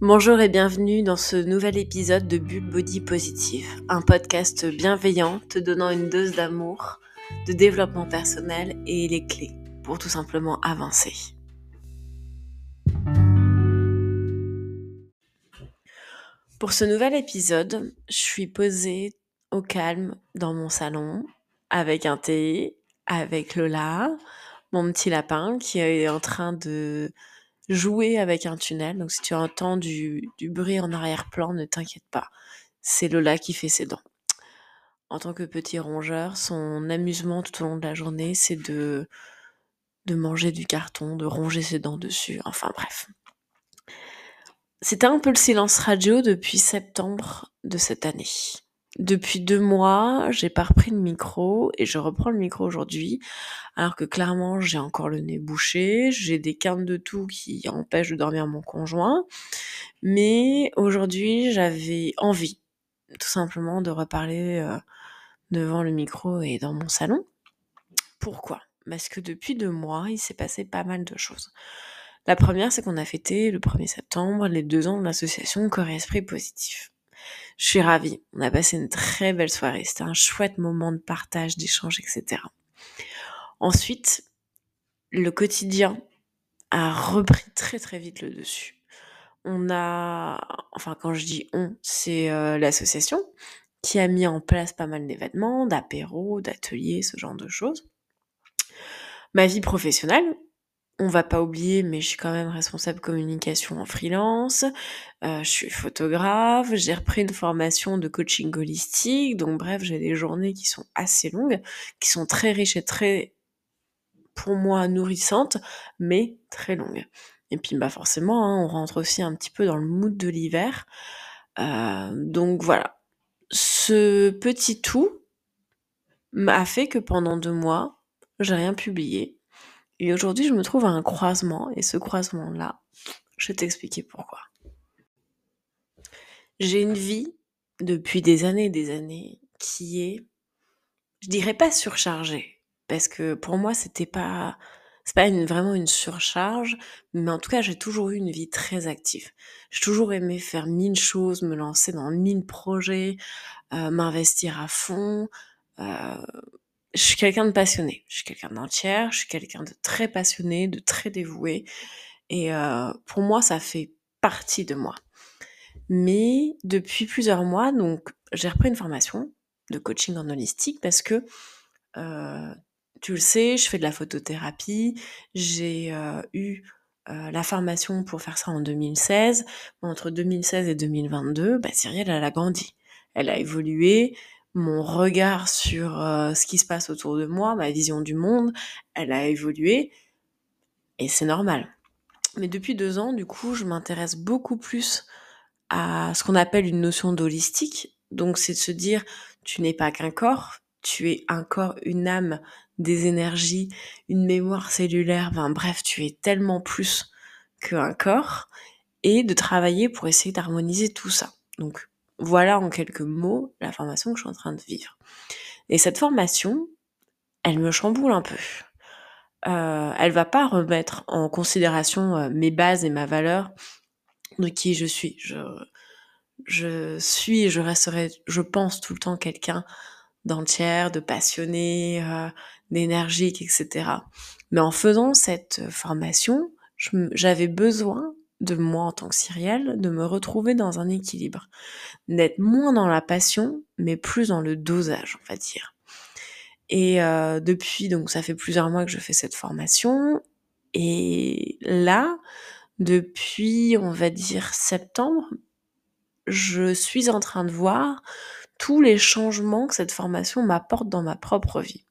Bonjour et bienvenue dans ce nouvel épisode de Bulle Body Positive, un podcast bienveillant te donnant une dose d'amour, de développement personnel et les clés pour tout simplement avancer. Pour ce nouvel épisode, je suis posée au calme dans mon salon avec un thé, avec Lola, mon petit lapin qui est en train de jouer avec un tunnel. Donc si tu entends du, bruit en arrière-plan, ne t'inquiète pas. C'est Lola qui fait ses dents. En tant que petit rongeur, son amusement tout au long de la journée, c'est de, de manger du carton, de ronger ses dents dessus. Enfin bref. C'était un peu le silence radio depuis septembre de cette année. Depuis deux mois, j'ai pas repris le micro et je reprends le micro aujourd'hui, alors que clairement j'ai encore le nez bouché, j'ai des quintes de tout qui empêchent de dormir mon conjoint, mais aujourd'hui j'avais envie, tout simplement, de reparler euh, devant le micro et dans mon salon. Pourquoi? Parce que depuis deux mois, il s'est passé pas mal de choses. La première, c'est qu'on a fêté le 1er septembre les deux ans de l'association Corps Esprit Positif. Je suis ravie. On a passé une très belle soirée. C'était un chouette moment de partage, d'échange, etc. Ensuite, le quotidien a repris très très vite le dessus. On a, enfin quand je dis on, c'est euh, l'association qui a mis en place pas mal d'événements, d'apéros, d'ateliers, ce genre de choses. Ma vie professionnelle, on va pas oublier, mais je suis quand même responsable communication en freelance. Euh, je suis photographe. J'ai repris une formation de coaching holistique. Donc bref, j'ai des journées qui sont assez longues, qui sont très riches et très, pour moi, nourrissantes, mais très longues. Et puis bah forcément, hein, on rentre aussi un petit peu dans le mood de l'hiver. Euh, donc voilà. Ce petit tout m'a fait que pendant deux mois, j'ai rien publié et aujourd'hui, je me trouve à un croisement, et ce croisement-là, je vais t'expliquer pourquoi. J'ai une vie depuis des années et des années qui est, je dirais pas surchargée, parce que pour moi, c'était pas, c'est pas vraiment une surcharge, mais en tout cas, j'ai toujours eu une vie très active. J'ai toujours aimé faire mille choses, me lancer dans mille projets, euh, m'investir à fond. Euh, je suis quelqu'un de passionné, je suis quelqu'un d'entière, je suis quelqu'un de très passionné, de très dévoué. Et euh, pour moi, ça fait partie de moi. Mais depuis plusieurs mois, donc j'ai repris une formation de coaching en holistique parce que euh, tu le sais, je fais de la photothérapie. J'ai euh, eu la formation pour faire ça en 2016. Entre 2016 et 2022, bah, Cyrielle, elle a grandi. Elle a évolué mon regard sur euh, ce qui se passe autour de moi, ma vision du monde, elle a évolué et c'est normal. Mais depuis deux ans, du coup, je m'intéresse beaucoup plus à ce qu'on appelle une notion d'holistique. Donc, c'est de se dire, tu n'es pas qu'un corps, tu es un corps, une âme, des énergies, une mémoire cellulaire, bref, tu es tellement plus qu'un corps, et de travailler pour essayer d'harmoniser tout ça. Donc, voilà en quelques mots la formation que je suis en train de vivre. Et cette formation, elle me chamboule un peu. Euh, elle va pas remettre en considération euh, mes bases et ma valeur de qui je suis. Je, suis et je resterai, je pense tout le temps quelqu'un d'entière, de passionné, euh, d'énergique, etc. Mais en faisant cette formation, j'avais besoin de moi en tant que Cyrielle, de me retrouver dans un équilibre, d'être moins dans la passion, mais plus dans le dosage, on va dire. Et euh, depuis, donc ça fait plusieurs mois que je fais cette formation, et là, depuis, on va dire septembre, je suis en train de voir tous les changements que cette formation m'apporte dans ma propre vie.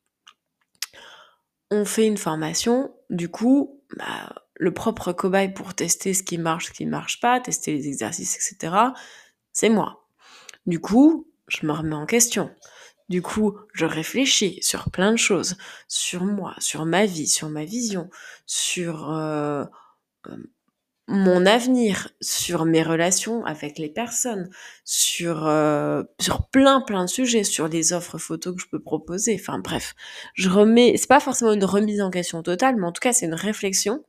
On fait une formation, du coup, bah, le propre cobaye pour tester ce qui marche, ce qui ne marche pas, tester les exercices, etc., c'est moi. Du coup, je me remets en question. Du coup, je réfléchis sur plein de choses, sur moi, sur ma vie, sur ma vision, sur euh, euh, mon avenir, sur mes relations avec les personnes, sur euh, sur plein plein de sujets, sur les offres photos que je peux proposer. Enfin bref, je remets. C'est pas forcément une remise en question totale, mais en tout cas c'est une réflexion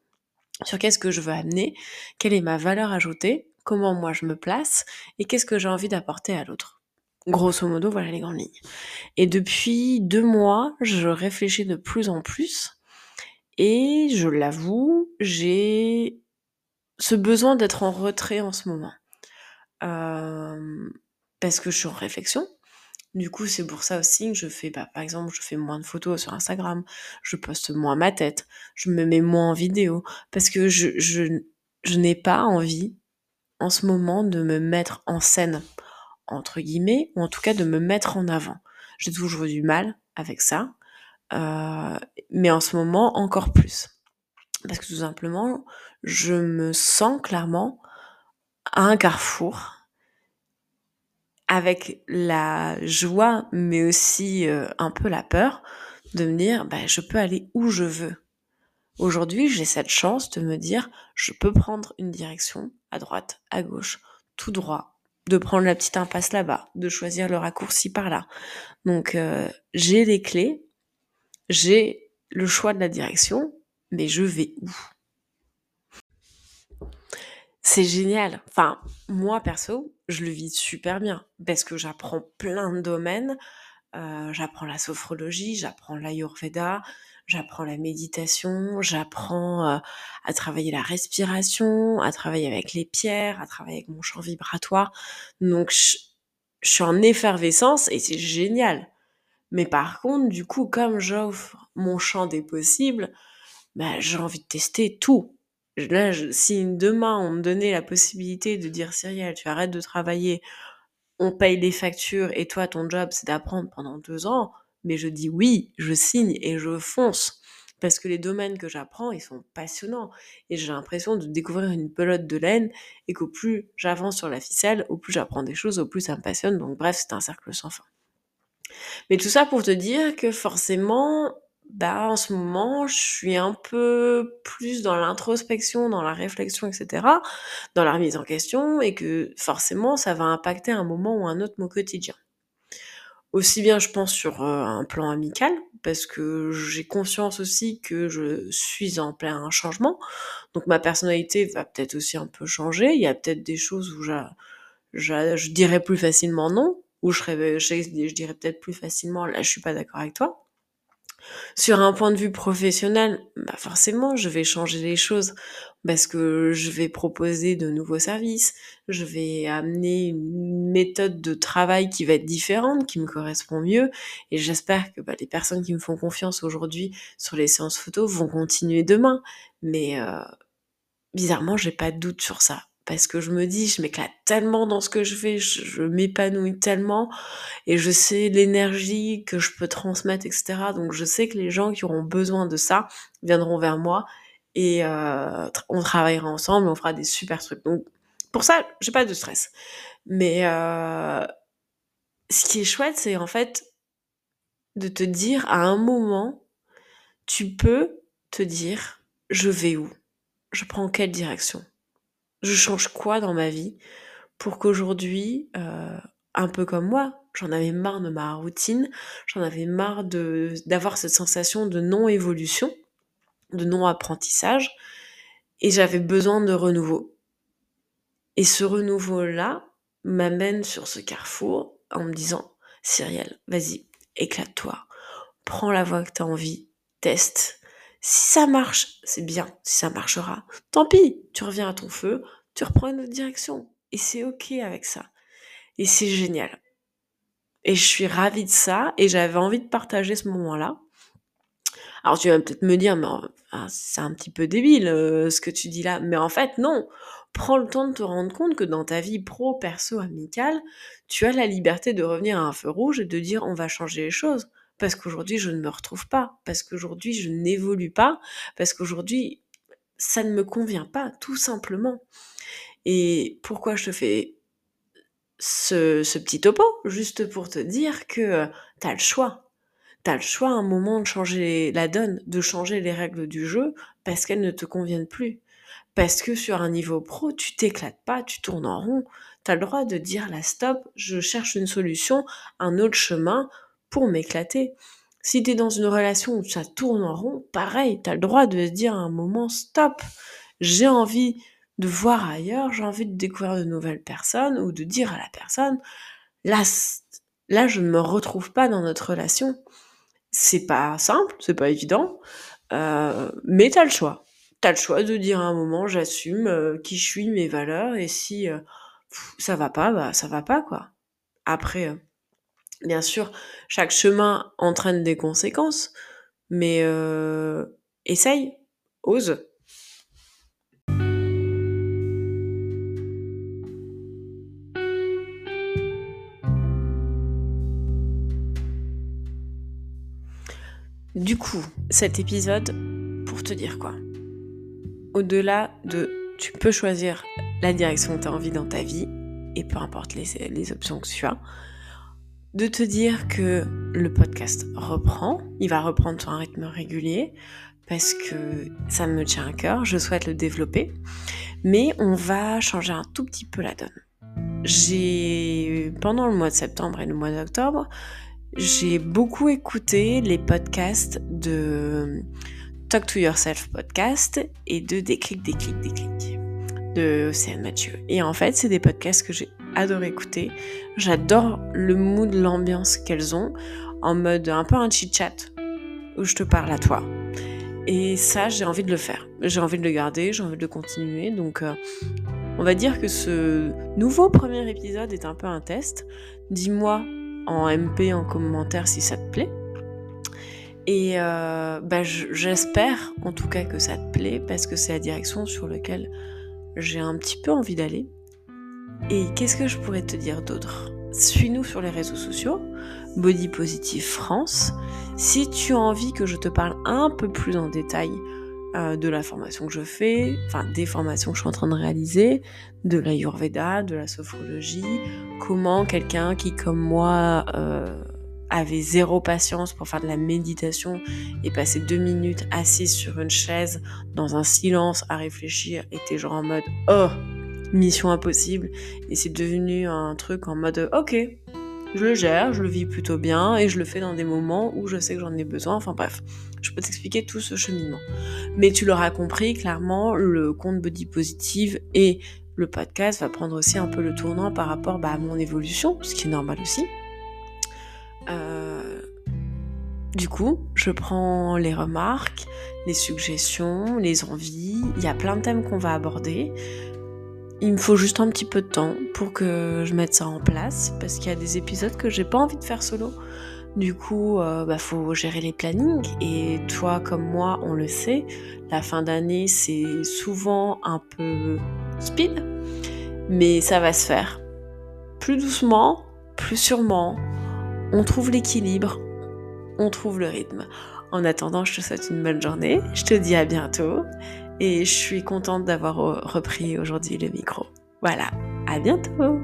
sur qu'est-ce que je veux amener, quelle est ma valeur ajoutée, comment moi je me place et qu'est-ce que j'ai envie d'apporter à l'autre. Grosso modo, voilà les grandes lignes. Et depuis deux mois, je réfléchis de plus en plus et je l'avoue, j'ai ce besoin d'être en retrait en ce moment. Euh, parce que je suis en réflexion. Du coup, c'est pour ça aussi que je fais, bah, par exemple, je fais moins de photos sur Instagram, je poste moins ma tête, je me mets moins en vidéo, parce que je, n'ai pas envie en ce moment de me mettre en scène, entre guillemets, ou en tout cas de me mettre en avant. J'ai toujours du mal avec ça, euh, mais en ce moment encore plus. Parce que tout simplement, je me sens clairement à un carrefour avec la joie, mais aussi euh, un peu la peur de me dire, bah, je peux aller où je veux. Aujourd'hui, j'ai cette chance de me dire, je peux prendre une direction à droite, à gauche, tout droit, de prendre la petite impasse là-bas, de choisir le raccourci par là. Donc, euh, j'ai les clés, j'ai le choix de la direction, mais je vais où? C'est génial. Enfin, moi perso, je le vis super bien parce que j'apprends plein de domaines. Euh, j'apprends la sophrologie, j'apprends l'ayurveda, j'apprends la méditation, j'apprends euh, à travailler la respiration, à travailler avec les pierres, à travailler avec mon champ vibratoire. Donc, je, suis en effervescence et c'est génial. Mais par contre, du coup, comme j'offre mon champ des possibles, bah, j'ai envie de tester tout là, si demain on me donnait la possibilité de dire Cyrielle, tu arrêtes de travailler, on paye les factures et toi ton job c'est d'apprendre pendant deux ans, mais je dis oui, je signe et je fonce. Parce que les domaines que j'apprends, ils sont passionnants. Et j'ai l'impression de découvrir une pelote de laine et qu'au plus j'avance sur la ficelle, au plus j'apprends des choses, au plus ça me passionne. Donc bref, c'est un cercle sans fin. Mais tout ça pour te dire que forcément, bah, en ce moment, je suis un peu plus dans l'introspection, dans la réflexion, etc., dans la remise en question, et que forcément, ça va impacter un moment ou un autre mon quotidien. Aussi bien, je pense, sur euh, un plan amical, parce que j'ai conscience aussi que je suis en plein changement. Donc ma personnalité va peut-être aussi un peu changer. Il y a peut-être des choses où je, dirais plus facilement non, ou je, je dirais peut-être plus facilement là, je suis pas d'accord avec toi. Sur un point de vue professionnel, bah forcément, je vais changer les choses parce que je vais proposer de nouveaux services, je vais amener une méthode de travail qui va être différente, qui me correspond mieux, et j'espère que bah, les personnes qui me font confiance aujourd'hui sur les séances photos vont continuer demain. Mais euh, bizarrement, j'ai pas de doute sur ça parce que je me dis, je m'éclate tellement dans ce que je fais, je, m'épanouis tellement, et je sais l'énergie que je peux transmettre, etc. Donc je sais que les gens qui auront besoin de ça viendront vers moi, et euh, on travaillera ensemble, on fera des super trucs. Donc pour ça, j'ai pas de stress. Mais euh, ce qui est chouette, c'est en fait de te dire à un moment, tu peux te dire, je vais où? Je prends quelle direction? Je change quoi dans ma vie pour qu'aujourd'hui, euh, un peu comme moi, j'en avais marre de ma routine, j'en avais marre d'avoir cette sensation de non-évolution, de non-apprentissage, et j'avais besoin de renouveau. Et ce renouveau-là m'amène sur ce carrefour en me disant, Cyrielle, vas-y, éclate-toi, prends la voie que tu as envie, teste, si ça marche, c'est bien. Si ça marchera, tant pis. Tu reviens à ton feu, tu reprends une autre direction. Et c'est ok avec ça. Et c'est génial. Et je suis ravie de ça. Et j'avais envie de partager ce moment-là. Alors tu vas peut-être me dire, mais c'est un petit peu débile euh, ce que tu dis là. Mais en fait, non. Prends le temps de te rendre compte que dans ta vie pro, perso, amicale, tu as la liberté de revenir à un feu rouge et de dire on va changer les choses parce qu'aujourd'hui je ne me retrouve pas, parce qu'aujourd'hui je n'évolue pas, parce qu'aujourd'hui ça ne me convient pas, tout simplement. Et pourquoi je te fais ce, petit topo? Juste pour te dire que euh, tu as le choix. Tu as le choix à un moment de changer la donne, de changer les règles du jeu parce qu'elles ne te conviennent plus. Parce que sur un niveau pro, tu t'éclates pas, tu tournes en rond. Tu as le droit de dire la stop, je cherche une solution, un autre chemin pour m'éclater. Si tu es dans une relation où ça tourne en rond, pareil, tu as le droit de dire à un moment stop. J'ai envie de voir ailleurs, j'ai envie de découvrir de nouvelles personnes ou de dire à la personne, là, là, je ne me retrouve pas dans notre relation. C'est pas simple, c'est pas évident, euh, mais t'as le choix. T'as le choix de dire à un moment, j'assume euh, qui je suis, mes valeurs, et si euh, ça va pas, bah ça va pas quoi. Après, bien sûr, chaque chemin entraîne des conséquences, mais essaye, ose. Du coup, cet épisode, pour te dire quoi? Au-delà de tu peux choisir la direction que tu as envie dans ta vie, et peu importe les, les options que tu as, de te dire que le podcast reprend, il va reprendre sur un rythme régulier, parce que ça me tient à cœur, je souhaite le développer, mais on va changer un tout petit peu la donne. J'ai, pendant le mois de septembre et le mois d'octobre, j'ai beaucoup écouté les podcasts de Talk to Yourself podcast et de Déclic, Déclic, Déclic de Océane Mathieu. Et en fait, c'est des podcasts que j'ai adoré écouter. J'adore le mood, l'ambiance qu'elles ont, en mode un peu un chit-chat où je te parle à toi. Et ça, j'ai envie de le faire. J'ai envie de le garder, j'ai envie de le continuer. Donc, euh, on va dire que ce nouveau premier épisode est un peu un test. Dis-moi en MP, en commentaire si ça te plaît. Et euh, bah, j'espère en tout cas que ça te plaît parce que c'est la direction sur laquelle j'ai un petit peu envie d'aller. Et qu'est-ce que je pourrais te dire d'autre? Suis-nous sur les réseaux sociaux, Body Positive France. Si tu as envie que je te parle un peu plus en détail euh, de la formation que je fais, enfin des formations que je suis en train de réaliser, de l'Ayurveda, de la sophrologie, comment quelqu'un qui comme moi euh, avait zéro patience pour faire de la méditation et passer deux minutes assis sur une chaise dans un silence à réfléchir était genre en mode oh mission impossible et c'est devenu un truc en mode ok je le gère, je le vis plutôt bien et je le fais dans des moments où je sais que j'en ai besoin. Enfin bref, je peux t'expliquer tout ce cheminement. Mais tu l'auras compris, clairement, le compte Body Positive et le podcast va prendre aussi un peu le tournant par rapport bah, à mon évolution, ce qui est normal aussi. Euh, du coup, je prends les remarques, les suggestions, les envies. Il y a plein de thèmes qu'on va aborder. Il me faut juste un petit peu de temps pour que je mette ça en place parce qu'il y a des épisodes que j'ai pas envie de faire solo. Du coup, euh, bah, faut gérer les plannings et toi comme moi, on le sait, la fin d'année c'est souvent un peu speed, mais ça va se faire. Plus doucement, plus sûrement, on trouve l'équilibre, on trouve le rythme. En attendant, je te souhaite une bonne journée, je te dis à bientôt. Et je suis contente d'avoir repris aujourd'hui le micro. Voilà, à bientôt